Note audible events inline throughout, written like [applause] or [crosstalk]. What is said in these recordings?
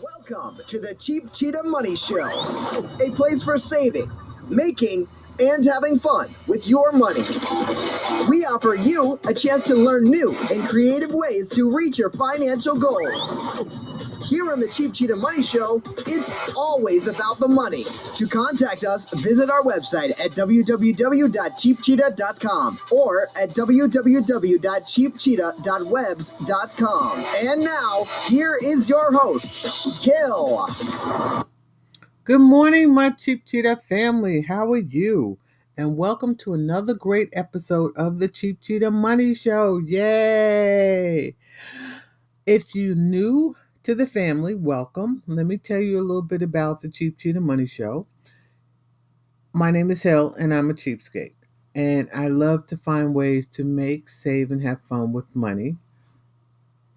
Welcome to the Cheap Cheetah Money Show, a place for saving, making, and having fun with your money. We offer you a chance to learn new and creative ways to reach your financial goals. Here on the Cheap Cheetah Money Show, it's always about the money. To contact us, visit our website at www.cheapcheetah.com or at www.cheapcheetah.webs.com. And now, here is your host, Gil. Good morning, my Cheap Cheetah family. How are you? And welcome to another great episode of the Cheap Cheetah Money Show. Yay! If you new to the family, welcome. Let me tell you a little bit about the Cheap Cheetah Money Show. My name is Hill, and I'm a cheapskate. And I love to find ways to make, save, and have fun with money.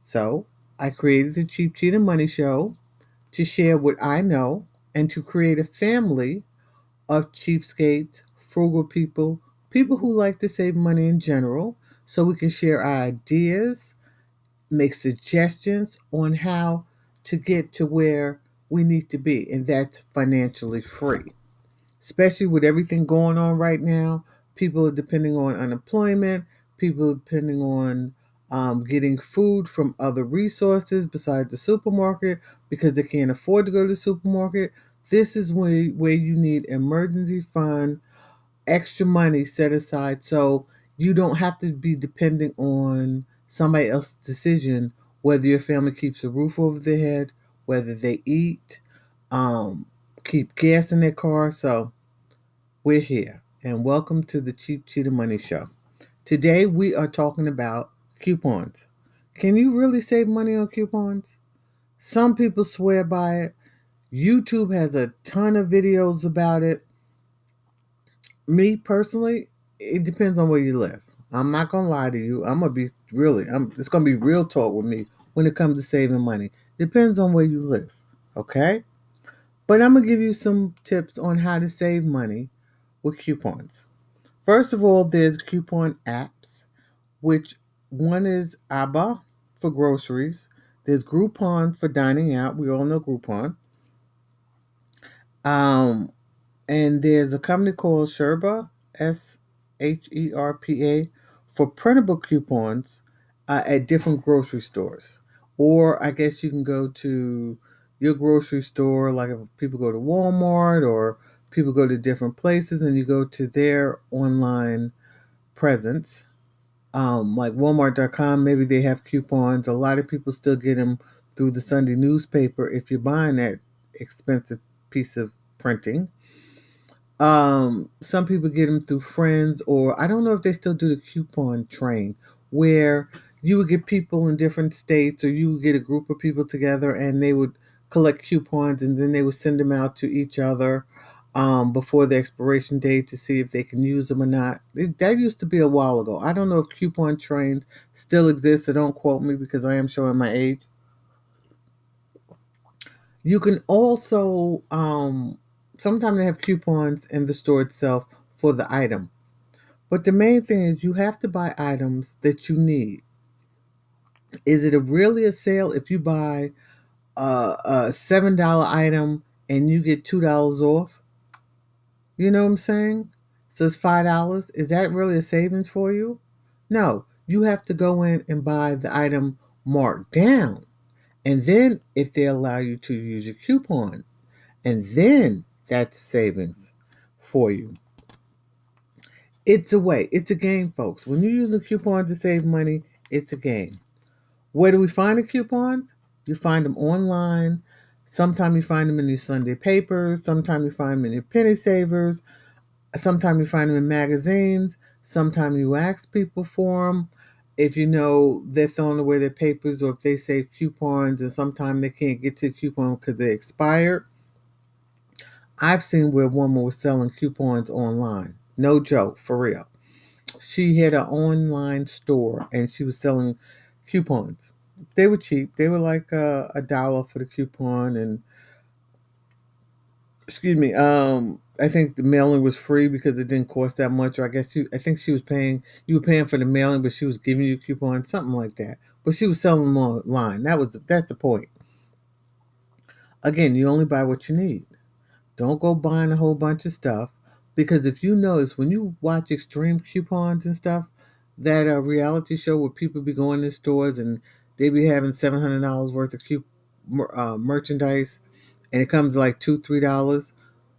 So I created the Cheap Cheetah Money Show to share what I know and to create a family of cheapskates, frugal people, people who like to save money in general, so we can share our ideas, make suggestions on how to get to where we need to be, and that's financially free. Especially with everything going on right now, people are depending on unemployment, people are depending on um, getting food from other resources besides the supermarket because they can't afford to go to the supermarket. This is where, where you need emergency fund, extra money set aside so you don't have to be depending on somebody else's decision whether your family keeps a roof over their head, whether they eat, um, keep gas in their car. So we're here, and welcome to the Cheap Cheetah Money Show. Today we are talking about coupons. Can you really save money on coupons? Some people swear by it. YouTube has a ton of videos about it. Me personally, it depends on where you live. I'm not gonna lie to you. I'm gonna be really. I'm. It's gonna be real talk with me when it comes to saving money. Depends on where you live. Okay. But I'm gonna give you some tips on how to save money with coupons. First of all, there's coupon apps, which one is Ibotta for groceries. There's Groupon for dining out. We all know Groupon. Um, and there's a company called Sherpa, S H E R P A, for printable coupons uh, at different grocery stores. Or I guess you can go to your grocery store, like if people go to Walmart or people go to different places and you go to their online presence, um, like Walmart.com, maybe they have coupons. A lot of people still get them through the Sunday newspaper if you're buying that expensive piece of printing. Um, some people get them through friends, or I don't know if they still do the coupon train where you would get people in different states, or you would get a group of people together and they would collect coupons and then they would send them out to each other um, before the expiration date to see if they can use them or not. It, that used to be a while ago. I don't know if coupon trains still exist, so don't quote me because I am showing my age. You can also um, sometimes they have coupons in the store itself for the item. But the main thing is you have to buy items that you need. Is it a really a sale if you buy a, a seven dollar item and you get two dollars off? You know what I'm saying? So it's five dollars. Is that really a savings for you? No. You have to go in and buy the item marked down. And then if they allow you to use your coupon, and then that's savings for you. It's a way. It's a game, folks. When you use a coupon to save money, it's a game. Where do we find the coupons? You find them online. Sometimes you find them in your Sunday papers. Sometimes you find them in your penny savers. Sometimes you find them in magazines. Sometimes you ask people for them. If you know they're throwing away their papers or if they save coupons and sometimes they can't get to the coupon because they expired. I've seen where a woman was selling coupons online. No joke, for real. She had an online store and she was selling coupons. They were cheap. They were like uh, a dollar for the coupon, and excuse me. Um, I think the mailing was free because it didn't cost that much. Or I guess she, I think she was paying. You were paying for the mailing, but she was giving you a coupon, something like that. But she was selling them online. That was that's the point. Again, you only buy what you need. Don't go buying a whole bunch of stuff because if you notice when you watch extreme coupons and stuff, that uh, reality show where people be going to stores and they be having seven hundred dollars worth of uh, merchandise, and it comes like two three dollars.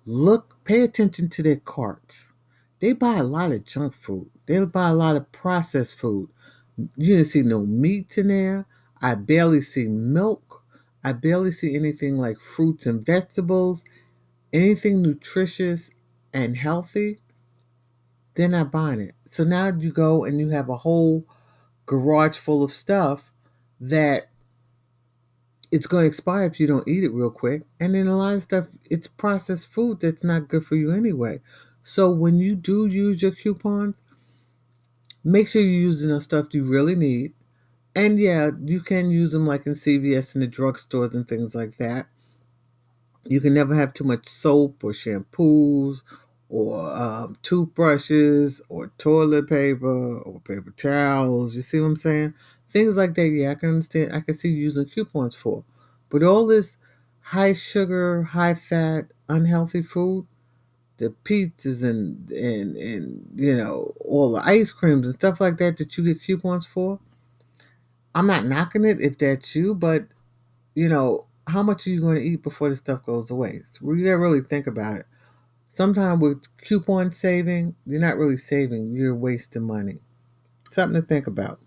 Look, pay attention to their carts. They buy a lot of junk food. They buy a lot of processed food. You didn't see no meat in there. I barely see milk. I barely see anything like fruits and vegetables, anything nutritious and healthy. They're not buying it. So now you go and you have a whole garage full of stuff that it's going to expire if you don't eat it real quick. And then a lot of stuff, it's processed food that's not good for you anyway. So when you do use your coupons, make sure you're using the stuff you really need. And yeah, you can use them like in CVS and the drugstores and things like that. You can never have too much soap or shampoos or um, toothbrushes or toilet paper or paper towels. You see what I'm saying? Things like that, yeah, I can understand. I can see using coupons for. But all this high sugar, high fat, unhealthy food, the pizzas and and and you know all the ice creams and stuff like that that you get coupons for. I'm not knocking it if that's you, but you know how much are you going to eat before the stuff goes away? So you gotta really think about it. Sometimes with coupon saving, you're not really saving; you're wasting money. Something to think about.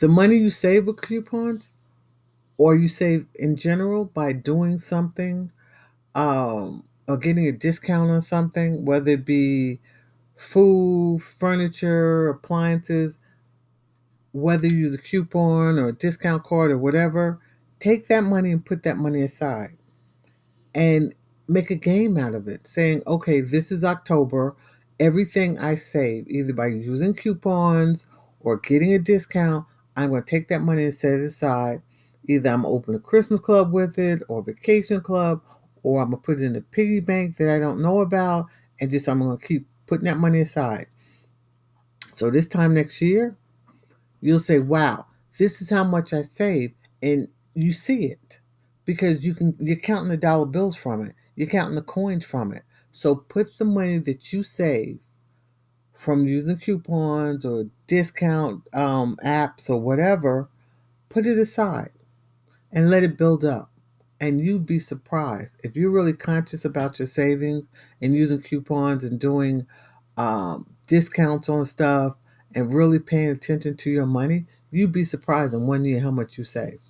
The money you save with coupons, or you save in general by doing something um, or getting a discount on something, whether it be food, furniture, appliances, whether you use a coupon or a discount card or whatever, take that money and put that money aside and make a game out of it, saying, okay, this is October. Everything I save, either by using coupons or getting a discount, I'm going to take that money and set it aside. Either I'm open a Christmas club with it or vacation club or I'm gonna put it in a piggy bank that I don't know about, and just I'm gonna keep putting that money aside. So this time next year, you'll say, "Wow, this is how much I saved," and you see it because you can you're counting the dollar bills from it, you're counting the coins from it. So put the money that you save from using coupons or discount um, apps or whatever, put it aside and let it build up. And you'd be surprised. If you're really conscious about your savings and using coupons and doing um, discounts on stuff and really paying attention to your money you'd be surprised in one year how much you save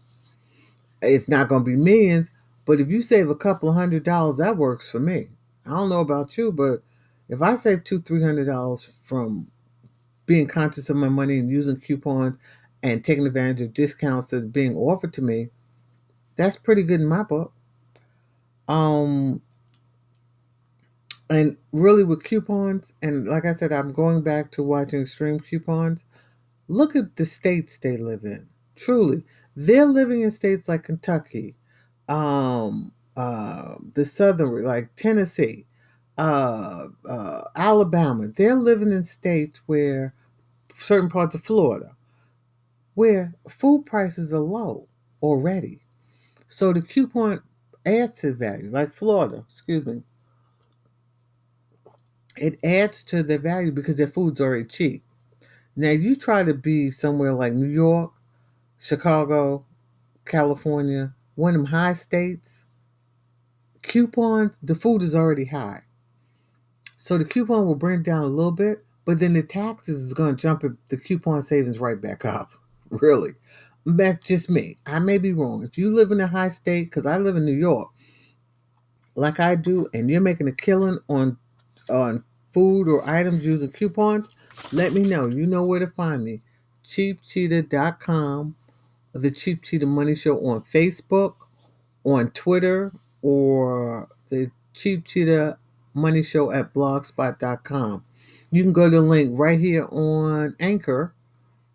it's not going to be millions but if you save a couple hundred dollars that works for me i don't know about you but if i save two three hundred dollars from being conscious of my money and using coupons and taking advantage of discounts that are being offered to me that's pretty good in my book. Um, and really with coupons, and like I said, I'm going back to watching extreme coupons. Look at the states they live in. Truly, they're living in states like Kentucky, um, uh, the southern, like Tennessee, uh, uh, Alabama. They're living in states where certain parts of Florida, where food prices are low already. So the coupon adds to value, like Florida, excuse me. It adds to the value because their food's already cheap. Now you try to be somewhere like New York, Chicago, California, one of them high states, coupons, the food is already high. So the coupon will bring it down a little bit, but then the taxes is going to jump the coupon savings right back up. [laughs] Really. That's just me. I may be wrong. If you live in a high state, because I live in New York, like I do, and you're making a killing on on food or items using coupons, let me know. You know where to find me. CheapCheetah.com, the Cheap Cheetah Money Show on Facebook, on Twitter, or the Cheap Cheetah Money Show at blogspot.com. You can go to the link right here on Anchor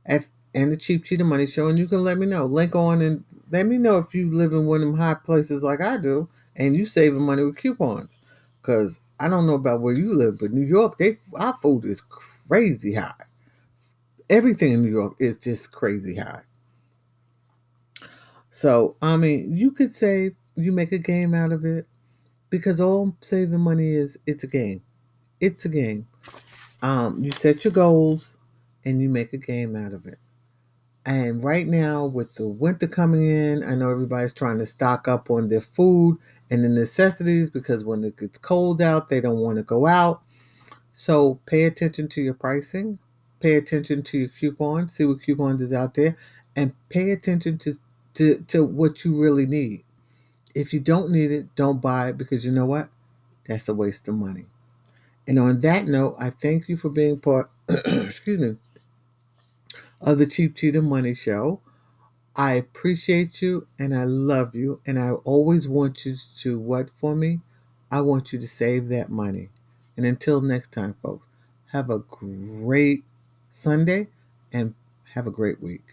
at and the Cheap Cheetah Money Show, and you can let me know. Link on and let me know if you live in one of them high places like I do, and you saving money with coupons. Cause I don't know about where you live, but New York, they our food is crazy high. Everything in New York is just crazy high. So, I mean, you could save, you make a game out of it because all saving money is it's a game. It's a game. Um, you set your goals and you make a game out of it. And right now, with the winter coming in, I know everybody's trying to stock up on their food and the necessities because when it gets cold out, they don't want to go out. So pay attention to your pricing, pay attention to your coupons, see what coupons is out there, and pay attention to, to, to what you really need. If you don't need it, don't buy it because you know what? That's a waste of money. And on that note, I thank you for being part, [clears throat] excuse me, of the Cheap Cheetah Money Show. I appreciate you and I love you, and I always want you to what for me? I want you to save that money. And until next time, folks, have a great Sunday and have a great week.